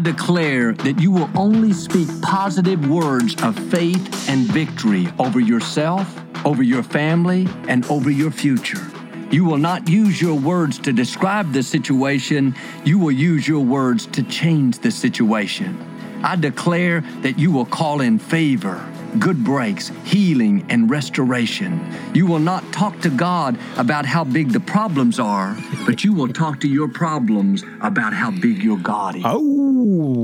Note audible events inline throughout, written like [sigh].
declare that you will only speak positive words of faith and victory over yourself, over your family, and over your future. You will not use your words to describe the situation, you will use your words to change the situation. I declare that you will call in favor, good breaks, healing, and restoration. You will not talk to God about how big the problems are, but you will talk to your problems about how big your God is. Oh,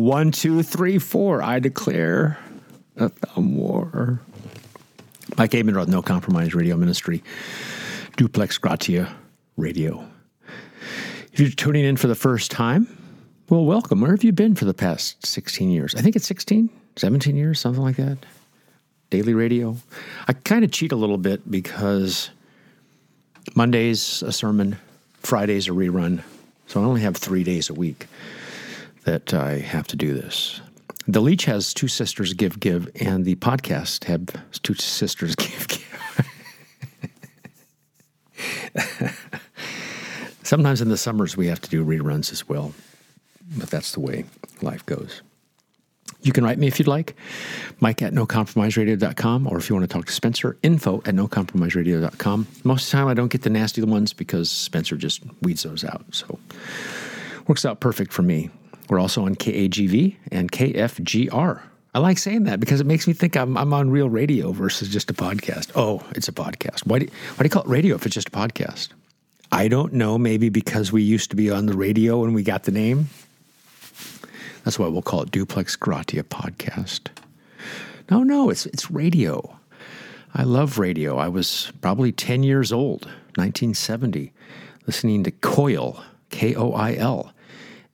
one, two, three, four. I declare a thumb war. Mike Abendroth, No Compromise Radio Ministry. Duplex Gratia Radio. If you're tuning in for the first time, well, welcome. Where have you been for the past 16 years? I think it's 16, 17 years, something like that. Daily radio. I kind of cheat a little bit because Monday's a sermon, Friday's a rerun. So I only have three days a week that I have to do this. The Leech has two sisters give give, and the podcast have two sisters [laughs] give give. Sometimes in the summers we have to do reruns as well, but that's the way life goes. You can write me if you'd like, Mike at nocompromiseradio.com, or if you want to talk to Spencer, info at nocompromiseradio.com. Most of the time I don't get the nasty ones because Spencer just weeds those out. So works out perfect for me. We're also on KAGV and KFGR. I like saying that because it makes me think I'm, I'm on real radio versus just a podcast. Oh, it's a podcast. Why do, why do you call it radio if it's just a podcast? I don't know. Maybe because we used to be on the radio when we got the name. That's why we'll call it Duplex Gratia Podcast. No, no, it's it's radio. I love radio. I was probably 10 years old, 1970, listening to Coil, K O I L.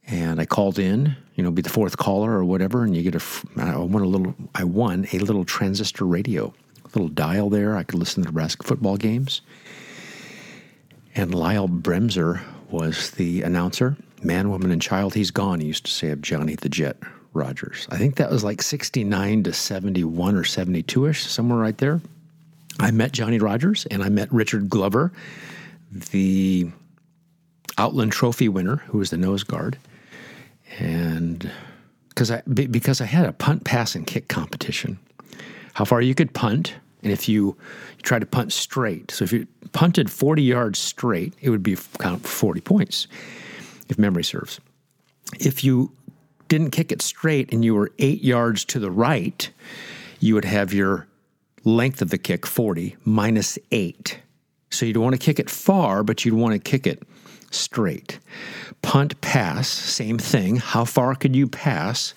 And I called in, you know, be the fourth caller or whatever, and you get a I won a little I won a little transistor radio, a little dial there. I could listen to Nebraska football games. And Lyle Bremser was the announcer. Man, woman, and child, he's gone. He used to say of Johnny the Jet Rodgers. I think that was like 69 to 71 or 72 ish, somewhere right there. I met Johnny Rodgers and I met Richard Glover, the Outland Trophy winner, who was the nose guard. And because I, because I had a punt, pass, and kick competition, how far you could punt, and if you, you try to punt straight, so if you punted 40 yards straight, it would be count 40 points, if memory serves. If you didn't kick it straight and you were eight yards to the right, you would have your length of the kick 40 minus eight. So you'd want to kick it far, but you'd want to kick it straight. Punt pass, same thing. How far could you pass?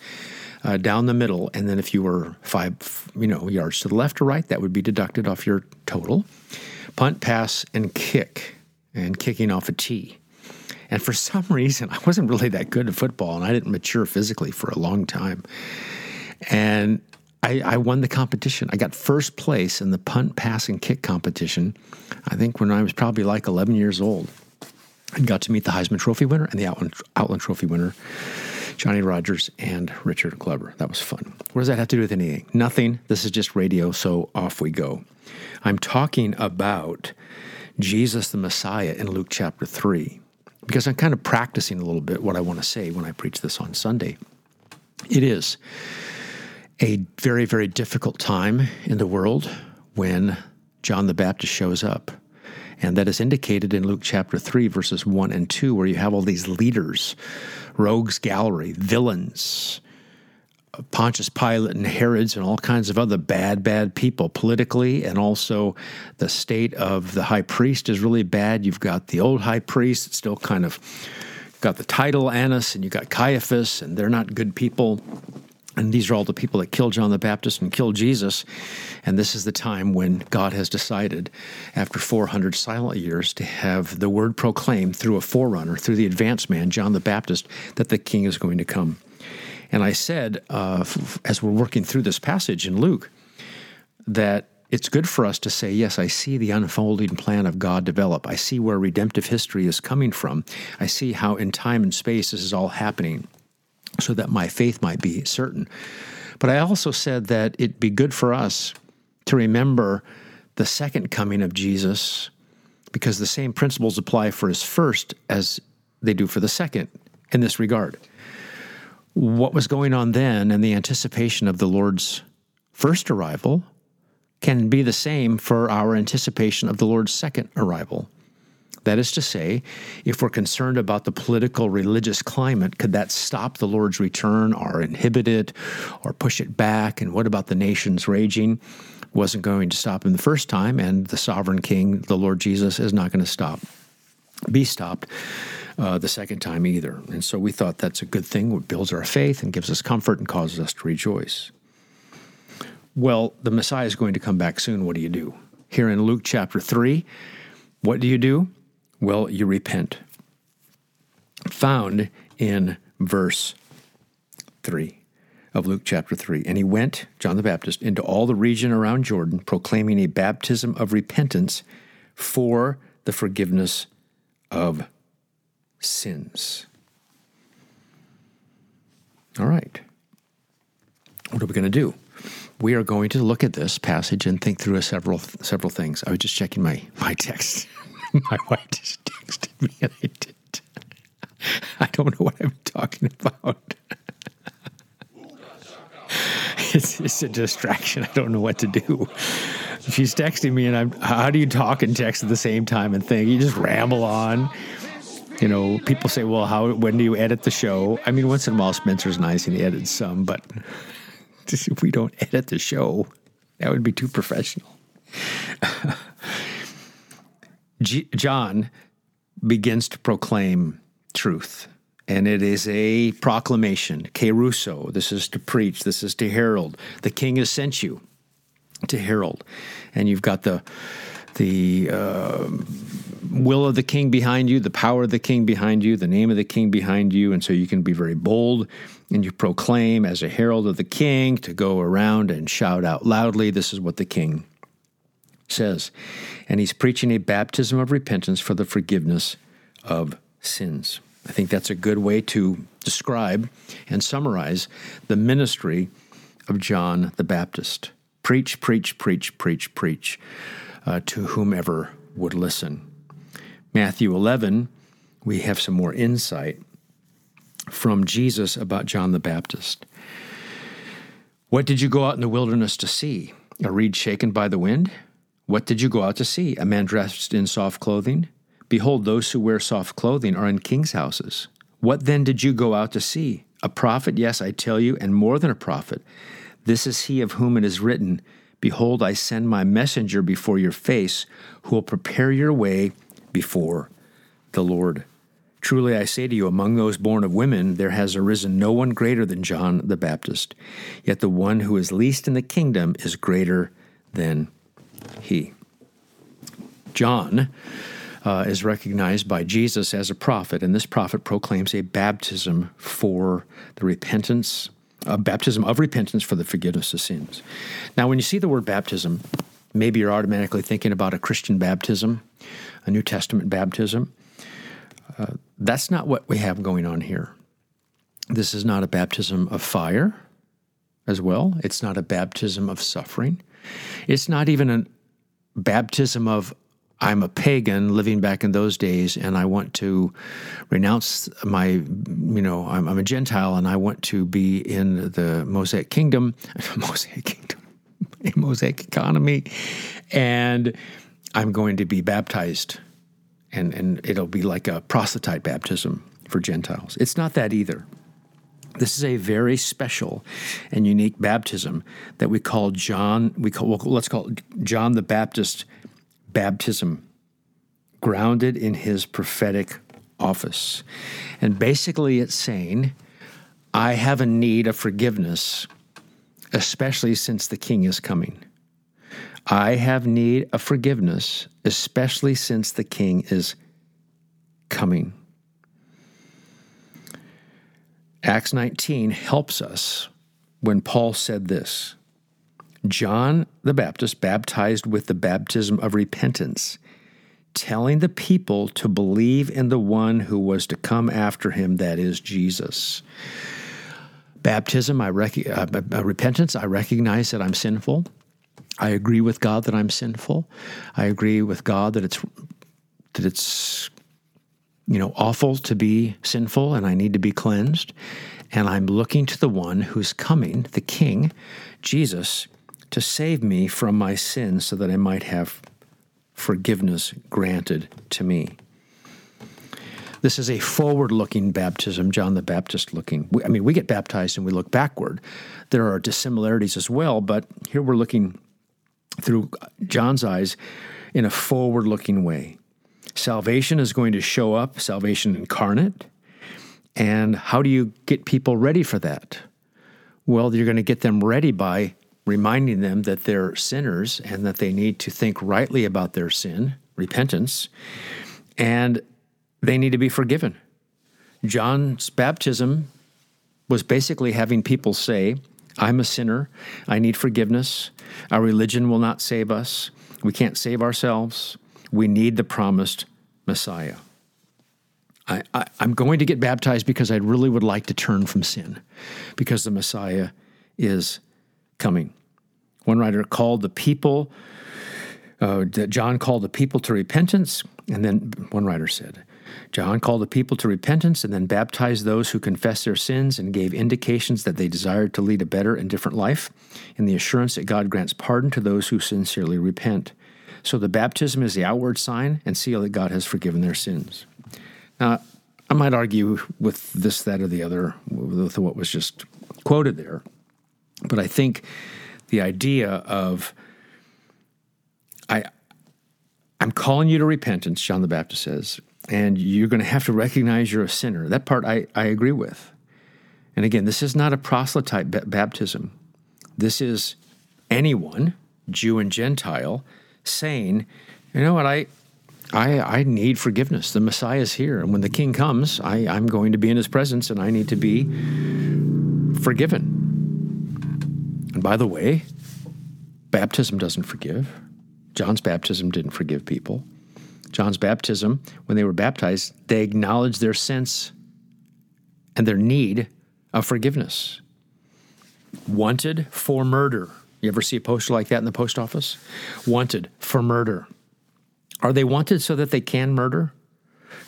uh, down the middle, and then if you were five, you know, yards to the left or right, that would be deducted off your total. Punt, pass, and kick, and kicking off a tee. And for some [laughs] reason, I wasn't really that good at football, and I didn't mature physically for a long time. And I, I, won the competition. I got first place in the punt, pass, and kick competition. I think when I was probably like 11 years old, and got to meet the Heisman Trophy winner and the Outland, Outland Trophy winner Johnny Rodgers and Richard Glover. That was fun. What does that have to do with anything? Nothing. This is just radio, so off we go. I'm talking about Jesus the Messiah in Luke chapter 3 because I'm kind of practicing a little bit what I want to say when I preach this on Sunday. It is a very, very difficult time in the world when John the Baptist shows up. And that is indicated in Luke chapter 3, verses 1 and 2, where you have all these leaders rogues gallery, villains, uh, Pontius Pilate and Herod's and all kinds of other bad, bad people politically, and also the state of the high priest is really bad. You've got the old high priest, still kind of got the title Annas, and you've got Caiaphas, and they're not good people. And these are all the people that killed John the Baptist and killed Jesus. And this is the time when God has decided, after 400 silent years, to have the word proclaimed through a forerunner, through the advanced man, John the Baptist, that the king is going to come. And I said, uh, as we're working through this passage in Luke, that it's good for us to say, yes, I see the unfolding plan of God develop. I see where redemptive history is coming from. I see how in time and space this is all happening so that my faith might be certain. But I also said that it'd be good for us to remember the second coming of Jesus because the same principles apply for his first as they do for the second in this regard. what was going on then and the anticipation of the Lord's first arrival can be the same for our anticipation of the Lord's second arrival. That is to say, if we're concerned about the political religious climate, could that stop the Lord's return or inhibit it or push it back? And what about the nations raging? Wasn't going to stop him the first time, and the sovereign king, the Lord Jesus, is not going to stop, be stopped uh, the second time either. And so we thought that's a good thing. It builds our faith and gives us comfort and causes us to rejoice. Well, the Messiah is going to come back soon. What do you do? Here in Luke chapter 3, what do you do? Well, you repent. Found in verse 3 of Luke chapter 3. And he went, John the Baptist, into all the region around Jordan, proclaiming a baptism of repentance for the forgiveness of sins. All right. What are we going to do? We are going to look at this passage and think through a several several things. I was just checking my my text. [laughs] [laughs] my wife just texted me and I didn't. I don't know what I'm talking about. [laughs] it's, it's a distraction. I don't know what to do. She's texting me, and I'm. How do you talk and text at the same time and think? You just ramble on you know, people say, well, how, when do you edit the show? I mean, once in a while, Spencer's nice and he edits some, but if [laughs] we don't edit the show, that would be too professional. G- John begins to proclaim truth, and it is a proclamation, kerusso. This is to preach, this is to herald. The king has sent you to herald, and you've got the the uh, will of the king behind you, the power of the king behind you, the name of the king behind you. And so you can be very bold and you proclaim as a herald of the king to go around and shout out loudly, This is what the king says. And he's preaching a baptism of repentance for the forgiveness of sins. I think that's a good way to describe and summarize the ministry of John the Baptist. Preach, preach, preach, preach, preach uh, to whomever would listen. Matthew 11, we have some more insight from Jesus about John the Baptist. What did you go out in the wilderness to see? A reed shaken by the wind? What did you go out to see? A man dressed in soft clothing? Behold, those who wear soft clothing are in kings' houses. What then did you go out to see? A prophet, yes, I tell you, and more than a prophet. This is he of whom it is written, Behold, I send my messenger before your face, who will prepare your way before the Lord. Truly I say to you, among those born of women, there has arisen no one greater than John the Baptist. Yet the one who is least in the kingdom is greater than he. John uh, is recognized by Jesus as a prophet, and this prophet proclaims a baptism for the repentance a baptism of repentance for the forgiveness of sins. Now, when you see the word baptism, maybe you're automatically thinking about a Christian baptism, a New Testament baptism. Uh, that's not what we have going on here. This is not a baptism of fire as well. It's not a baptism of suffering. It's not even a baptism of I'm a pagan living back in those days, and I want to renounce my, you know, I'm, I'm a Gentile, and I want to be in the Mosaic kingdom, [laughs] Mosaic kingdom, [laughs] a Mosaic economy, and I'm going to be baptized, and and it'll be like a proselyte baptism for Gentiles. It's not that either. This is a very special and unique baptism that we call John. We call well, let's call it John the Baptist baptism grounded in his prophetic office. And basically, it's saying, I have a need of forgiveness, especially since the king is coming. I have need of forgiveness, especially since the king is coming. Acts 19 helps us when Paul said this John the Baptist baptized with the baptism of repentance, telling the people to believe in the one who was to come after him, that is Jesus. Baptism, I rec- uh, uh, repentance, I recognize that I'm sinful. I agree with God that I'm sinful. I agree with God that it's that it's you know awful to be sinful and I need to be cleansed. and I'm looking to the one who's coming, the King, Jesus, to save me from my sins so that I might have forgiveness granted to me. This is a forward looking baptism, John the Baptist looking. I mean, we get baptized and we look backward. There are dissimilarities as well, but here we're looking through John's eyes in a forward looking way. Salvation is going to show up, salvation incarnate. And how do you get people ready for that? Well, you're going to get them ready by reminding them that they're sinners and that they need to think rightly about their sin, repentance, and they need to be forgiven. John's baptism was basically having people say, I'm a sinner. I need forgiveness. Our religion will not save us. We can't save ourselves. We need the promised Messiah. I, am going to get baptized because I really would like to turn from sin, because the Messiah is coming. One writer called the people, uh, John called the people to repentance, and then one writer said, John called the people to repentance and then baptized those who confessed their sins and gave indications that they desired to lead a better and different life, in the assurance that God grants pardon to those who sincerely repent. So the baptism is the outward sign and seal that God has forgiven their sins. Now, I might argue with this, that, or the other, with what was just quoted there, but I think the idea of I I'm calling you to repentance, John the Baptist says, and you're going to have to recognize you're a sinner. That part I, I agree with. And again, this is not a proselyte baptism. This is anyone, Jew and Gentile, saying, you know what, I, I, I need forgiveness. The Messiah is here. And when the king comes, I, I'm going to be in his presence and I need to be forgiven. And by the way, baptism doesn't forgive. John's baptism didn't forgive people. John's baptism, when they were baptized, they acknowledged their sense and their need of forgiveness. Wanted for murder. You ever see a poster like that in the post office? Wanted for murder. Are they wanted so that they can murder?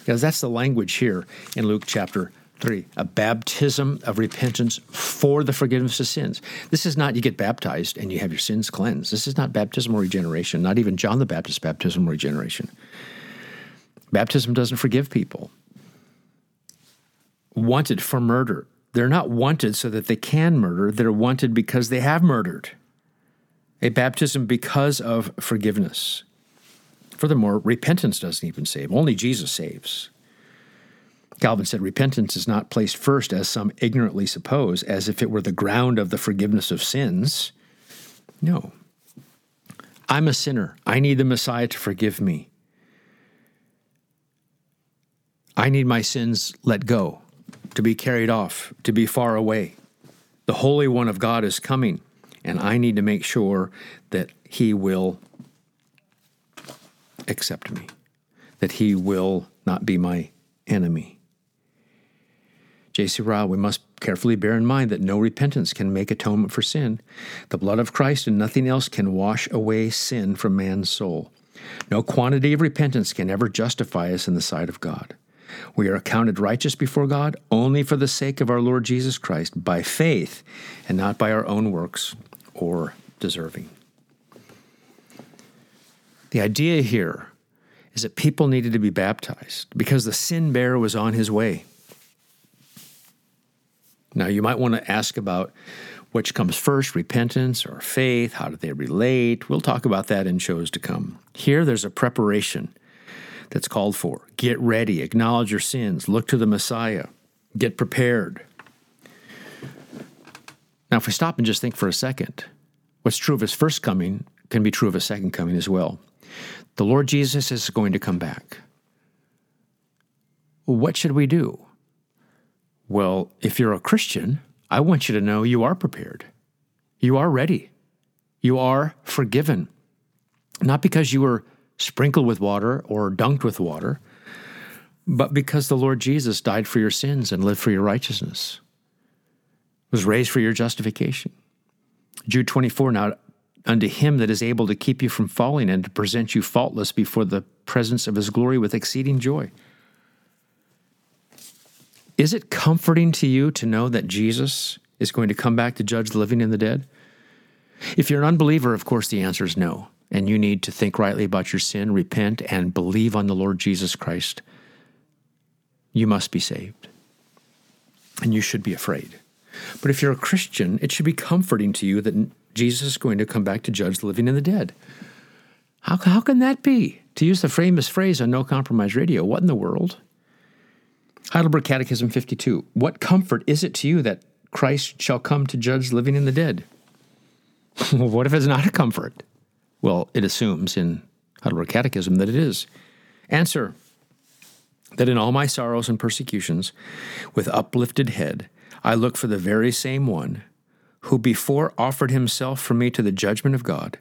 Because that's the language here in Luke chapter 3. A baptism of repentance for the forgiveness of sins. This is not you get baptized and you have your sins cleansed. This is not baptismal regeneration, not even John the Baptist baptismal regeneration. Baptism doesn't forgive people. Wanted for murder. They're not wanted so that they can murder, they're wanted because they have murdered. A baptism because of forgiveness. Furthermore, repentance doesn't even save, only Jesus saves. Calvin said repentance is not placed first, as some ignorantly suppose, as if it were the ground of the forgiveness of sins. No. I'm a sinner. I need the Messiah to forgive me. I need my sins let go, to be carried off, to be far away. The Holy One of God is coming, and I need to make sure that He will accept me, that He will not be my enemy. J.C. Ryle, we must carefully bear in mind that no repentance can make atonement for sin. The blood of Christ and nothing else can wash away sin from man's soul. No quantity of repentance can ever justify us in the sight of God. We are accounted righteous before God only for the sake of our Lord Jesus Christ by faith and not by our own works or deserving. The idea here is that people needed to be baptized because the sin bearer was on his way. Now, you might want to ask about which comes first, repentance or faith? How do they relate? We'll talk about that in shows to come. Here, there's a preparation that's called for. Get ready, acknowledge your sins, look to the Messiah, get prepared. Now, if we stop and just think for a second, what's true of his first coming can be true of his second coming as well. The Lord Jesus is going to come back. What should we do? Well, if you're a Christian, I want you to know you are prepared. You are ready. You are forgiven. Not because you were sprinkled with water or dunked with water, but because the Lord Jesus died for your sins and lived for your righteousness, was raised for your justification. Jude 24 Now unto him that is able to keep you from falling and to present you faultless before the presence of his glory with exceeding joy. Is it comforting to you to know that Jesus is going to come back to judge the living and the dead? If you're an unbeliever, of course, the answer is no. And you need to think rightly about your sin, repent, and believe on the Lord Jesus Christ. You must be saved. And you should be afraid. But if you're a Christian, it should be comforting to you that Jesus is going to come back to judge the living and the dead. How, how can that be? To use the famous phrase on No Compromise Radio, what in the world? Heidelberg Catechism 52. What comfort is it to you that Christ shall come to judge living and the dead? [laughs] well, what if it's not a comfort? Well, it assumes in Heidelberg Catechism that it is. Answer that in all my sorrows and persecutions, with uplifted head, I look for the very same one who before offered himself for me to the judgment of God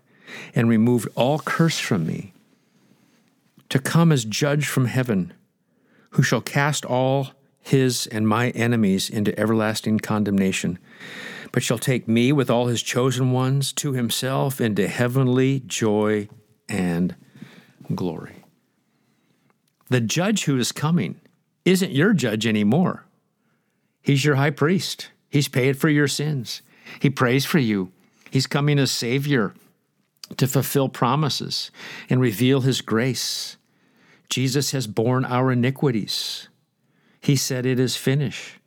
and removed all curse from me, to come as judge from heaven who shall cast all his and my enemies into everlasting condemnation, but shall take me with all his chosen ones to himself into heavenly joy and glory. The judge who is coming isn't your judge anymore. He's your high priest. He's paid for your sins. He prays for you. He's coming as Savior to fulfill promises and reveal His grace. Jesus has borne our iniquities. He said, It is finished.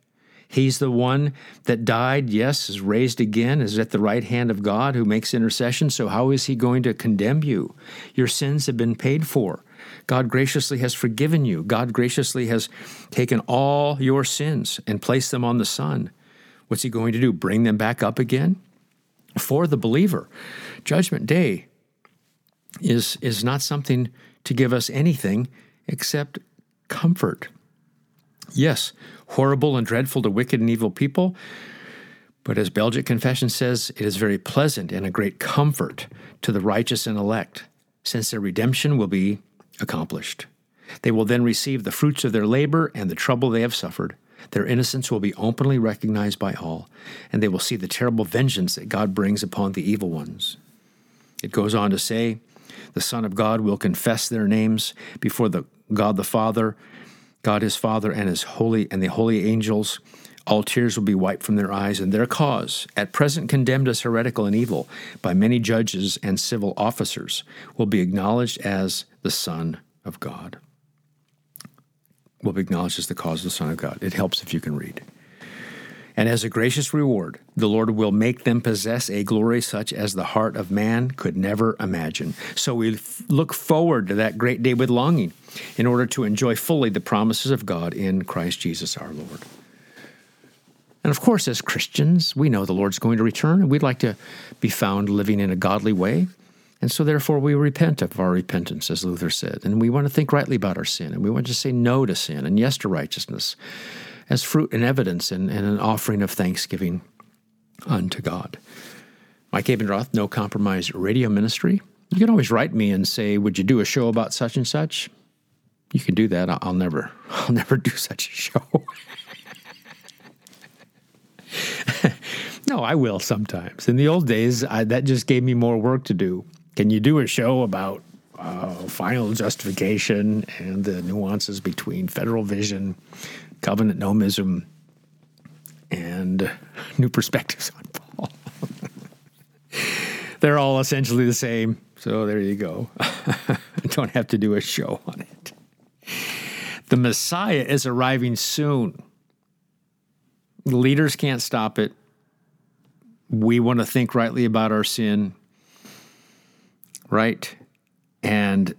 He's the one that died, yes, is raised again, is at the right hand of God who makes intercession. So, how is he going to condemn you? Your sins have been paid for. God graciously has forgiven you. God graciously has taken all your sins and placed them on the Son. What's he going to do? Bring them back up again? For the believer, Judgment Day is, is not something to give us anything except comfort. Yes, horrible and dreadful to wicked and evil people, but as Belgic Confession says, it is very pleasant and a great comfort to the righteous and elect, since their redemption will be accomplished. They will then receive the fruits of their labor and the trouble they have suffered. Their innocence will be openly recognized by all, and they will see the terrible vengeance that God brings upon the evil ones. It goes on to say, the Son of God will confess their names before the God the Father, God his Father, and his holy and the holy angels. All tears will be wiped from their eyes, and their cause, at present condemned as heretical and evil by many judges and civil officers, will be acknowledged as the Son of God. Will be acknowledged as the cause of the Son of God. It helps if you can read. And as a gracious reward, the Lord will make them possess a glory such as the heart of man could never imagine. So we look forward to that great day with longing in order to enjoy fully the promises of God in Christ Jesus our Lord. And of course, as Christians, we know the Lord's going to return, and we'd like to be found living in a godly way. And so, therefore, we repent of our repentance, as Luther said. And we want to think rightly about our sin, and we want to say no to sin and yes to righteousness as fruit and evidence and, and an offering of thanksgiving unto God. Mike Abendroth, No Compromise Radio Ministry. You can always write me and say, "Would you do a show about such and such?" You can do that. I'll never, [laughs] I'll never do such a show. [laughs] [laughs] no, I will sometimes. In the old days, I, that just gave me more work to do. Can you do a show about uh, final justification and the nuances between federal vision, covenant nomism, and [laughs] new perspectives on [laughs] Paul? They're all essentially the same. So there you go. Don't have to do a show on it. The Messiah is arriving soon. Leaders can't stop it. We want to think rightly about our sin, right? And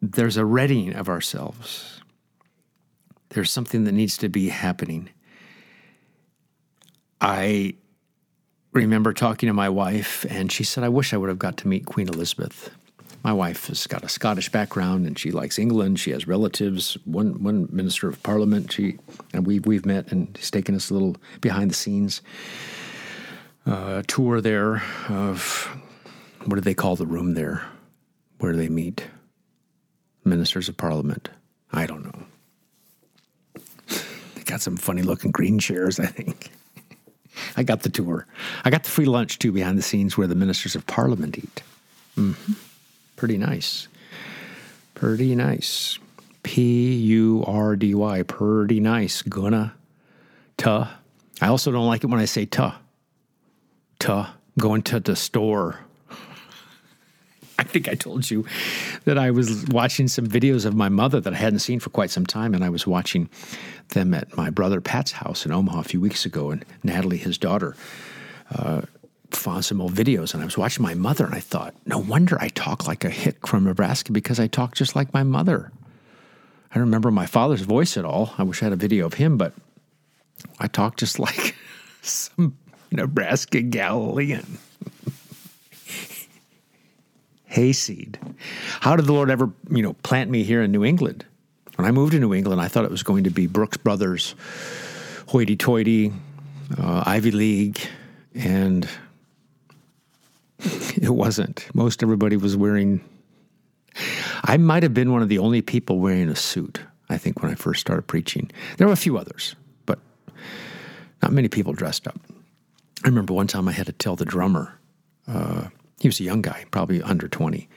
there's a readying of ourselves. There's something that needs to be happening. I remember talking to my wife, and she said, I wish I would have got to meet Queen Elizabeth. My wife has got a Scottish background, and she likes England. She has relatives. One one minister of Parliament. She and we we've met, and he's taken us a little behind the scenes uh, tour there of what do they call the room there, where they meet ministers of Parliament. I don't know. They got some funny looking green chairs, I think. I got the tour. I got the free lunch too behind the scenes where the ministers of Parliament eat. Mm-hmm. Pretty nice. Pretty nice. P U R D Y, pretty nice. Gonna, tuh. I also don't like it when I say tuh. Tuh, going to the store. [laughs] I think I told you that I was watching some videos of my mother that I hadn't seen for quite some time, and I was watching them at my brother Pat's house in Omaha a few weeks ago, and Natalie, his daughter, uh, found some old videos, and I was watching my mother, and I thought, no wonder I talk like a hick from Nebraska because I talk just like my mother. I don't remember my father's voice at all. I wish I had a video of him, but I talk just [laughs] like some Nebraska Galilean. [laughs] Hayseed. How did the Lord ever, you know, plant me here in New England? When I moved to New England, I thought it was going to be Brooks Brothers, hoity toity, uh, Ivy League, and [laughs] it wasn't. Most everybody was wearing. I might have been one of the only people wearing a suit, I think, when I first started preaching. There were a few others, but not many people dressed up. I remember one time I had to tell the drummer, uh, he was a young guy, probably under 20,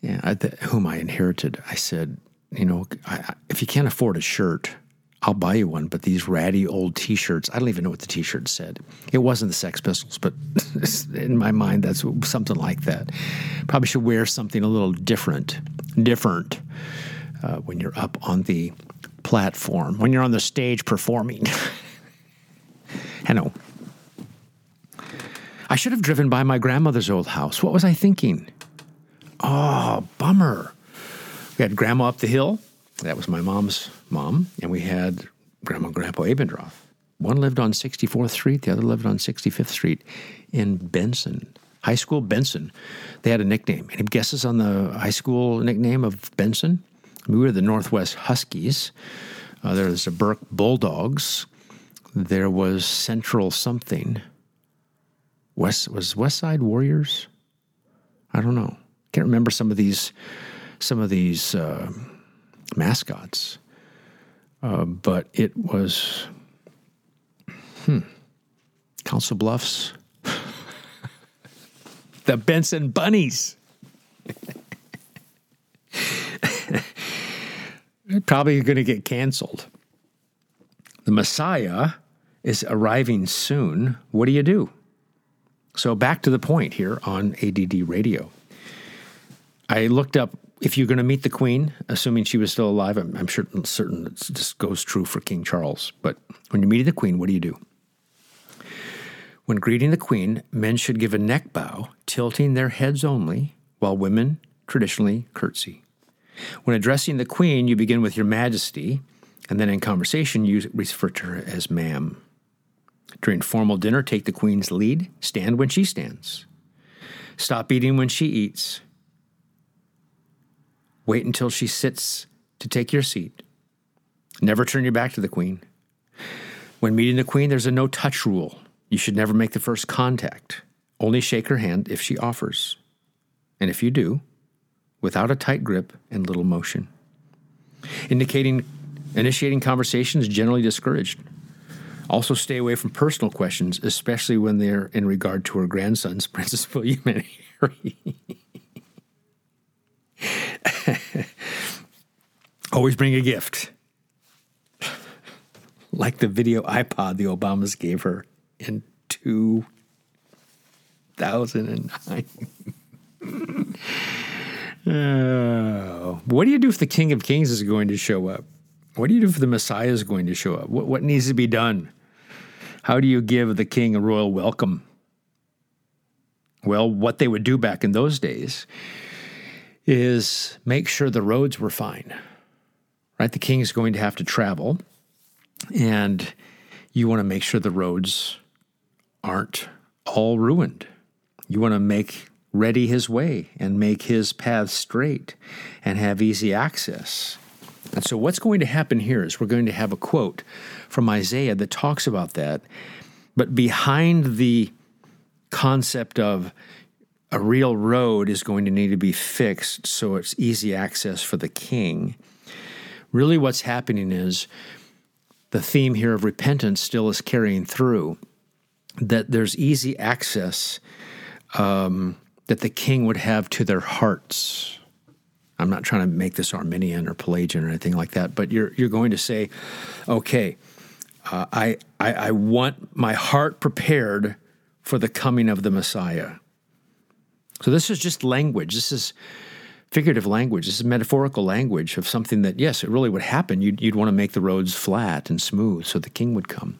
yeah, I, whom I inherited. I said, you know, I, if you can't afford a shirt, I'll buy you one. But these ratty old T-shirts, I don't even know what the T-shirt said. It wasn't the Sex Pistols, but [laughs] in my mind, that's something like that. Probably should wear something a little different, different uh, when you're up on the platform, when you're on the stage performing. [laughs] I know. I should have driven by my grandmother's old house. What was I thinking? Oh, bummer. We had grandma up the hill. That was my mom's mom. And we had grandma and grandpa Abendroth. One lived on 64th Street, the other lived on 65th Street in Benson. High School Benson. They had a nickname. Any guesses on the high school nickname of Benson? We were the Northwest Huskies. Uh, there was the Burke Bulldogs. There was Central something. West was West Side Warriors. I don't know. Can't remember some of these some of these uh, mascots, uh, but it was hmm, Council Bluffs, [laughs] the Benson Bunnies. [laughs] Probably going to get canceled. The Messiah is arriving soon. What do you do? So, back to the point here on ADD Radio. I looked up if you're going to meet the Queen, assuming she was still alive. I'm, I'm sure certain this goes true for King Charles. But when you're meeting the Queen, what do you do? When greeting the Queen, men should give a neck bow, tilting their heads only, while women traditionally curtsy. When addressing the Queen, you begin with Your Majesty, and then in conversation, you refer to her as ma'am. During formal dinner, take the queen's lead. Stand when she stands. Stop eating when she eats. Wait until she sits to take your seat. Never turn your back to the queen. When meeting the queen, there's a no touch rule. You should never make the first contact. Only shake her hand if she offers. And if you do, without a tight grip and little motion. Indicating initiating conversation is generally discouraged. Also, stay away from personal questions, especially when they're in regard to her grandsons, [laughs] Princess William and Harry. Always bring a gift. [laughs] like the video iPod the Obamas gave her in 2009. oh, [laughs] what do you do if the King of Kings is going to show up? What do you do if the Messiah is going to show up? What, what needs to be done? How do you give the king a royal welcome? Well, what they would do back in those days is make sure the roads were fine. Right? The king is going to have to travel, and you want to make sure the roads aren't all ruined. You want to make ready his way and make his path straight and have easy access. And so, what's going to happen here is we're going to have a quote from Isaiah that talks about that. But behind the concept of a real road is going to need to be fixed so it's easy access for the king, really what's happening is the theme here of repentance still is carrying through, that there's easy access um, that the king would have to their hearts I'm not trying to make this Arminian or Pelagian or anything like that, but you're you're going to say, okay, uh, I, I I want my heart prepared for the coming of the Messiah. So this is just language. This is figurative language. This is metaphorical language of something that, yes, it really would happen. You'd, you'd want to make the roads flat and smooth so the king would come.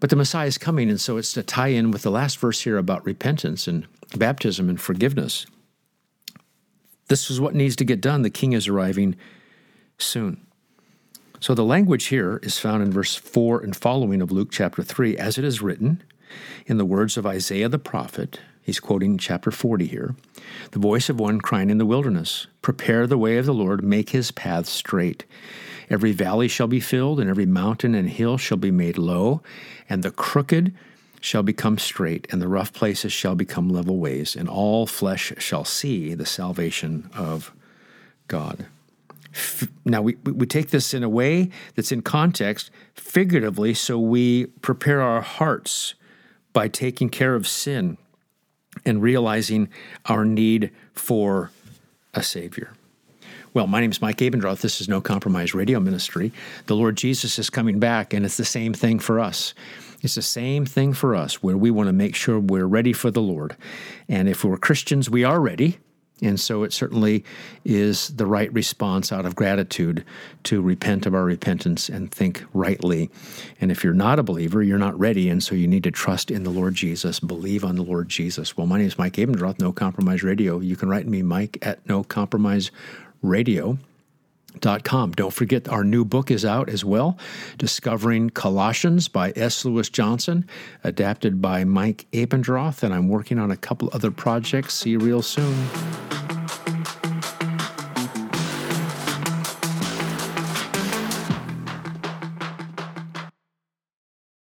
But the Messiah is coming, and so it's to tie in with the last verse here about repentance and baptism and forgiveness. This is what needs to get done. The king is arriving soon. So the language here is found in verse 4 and following of Luke chapter 3, as it is written in the words of Isaiah the prophet. He's quoting chapter 40 here. The voice of one crying in the wilderness, Prepare the way of the Lord, make his paths straight. Every valley shall be filled, and every mountain and hill shall be made low, and the crooked shall become straight, and the rough places shall become level ways, and all flesh shall see the salvation of God. Now, we, we take this in a way that's in context, figuratively, so we prepare our hearts by taking care of sin and realizing our need for a Savior. Well, my name is Mike Abendroth. This is No Compromise Radio Ministry. The Lord Jesus is coming back, and it's the same thing for us. It's the same thing for us where we want to make sure we're ready for the Lord. And if we're Christians, we are ready. And so it certainly is the right response out of gratitude to repent of our repentance and think rightly. And if you're not a believer, you're not ready. And so you need to trust in the Lord Jesus, believe on the Lord Jesus. Well, my name is Mike Abendroth, No Compromise Radio. You can write me, Mike at No Compromise Radio. Com. Don't forget our new book is out as well, Discovering Colossians by S. Lewis Johnson, adapted by Mike Abendroth, and I'm working on a couple other projects. See you real soon.